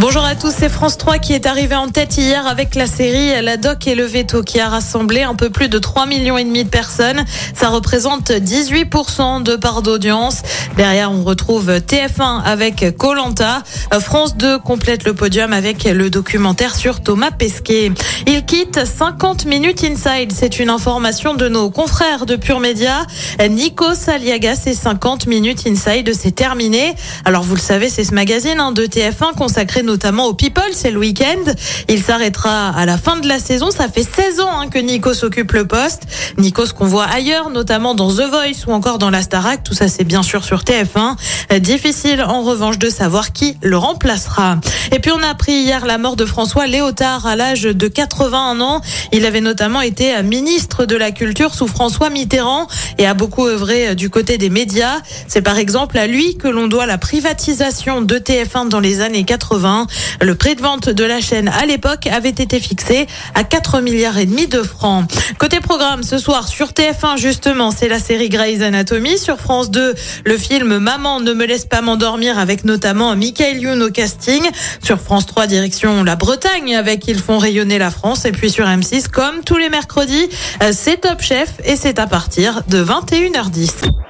Bonjour à tous, c'est France 3 qui est arrivé en tête hier avec la série La Doc et le Veto qui a rassemblé un peu plus de 3 millions et demi de personnes. Ça représente 18% de part d'audience. Derrière, on retrouve TF1 avec Colanta. France 2 complète le podium avec le documentaire sur Thomas Pesquet. Il quitte 50 minutes inside. C'est une information de nos confrères de Pure Média. Nico Saliaga, c'est 50 minutes inside, c'est terminé. Alors vous le savez, c'est ce magazine hein, de TF1 consacré notamment au People, c'est le week-end. Il s'arrêtera à la fin de la saison. Ça fait 16 ans hein, que Nikos occupe le poste. Nikos qu'on voit ailleurs, notamment dans The Voice ou encore dans la Starac. Tout ça, c'est bien sûr sur TF1. Euh, Difficile en revanche de savoir qui le remplacera. Et puis on a appris hier la mort de François Léotard à l'âge de 81 ans. Il avait notamment été ministre de la Culture sous François Mitterrand et a beaucoup œuvré euh, du côté des médias. C'est par exemple à lui que l'on doit la privatisation de TF1 dans les années 80. Le prix de vente de la chaîne à l'époque avait été fixé à 4 milliards et demi de francs. Côté programme, ce soir sur TF1 justement, c'est la série Grey's Anatomy. Sur France 2, le film Maman ne me laisse pas m'endormir avec notamment Michael Youn au casting. Sur France 3, direction la Bretagne avec Ils font rayonner la France. Et puis sur M6, comme tous les mercredis, euh, c'est Top Chef et c'est à partir de 21h10.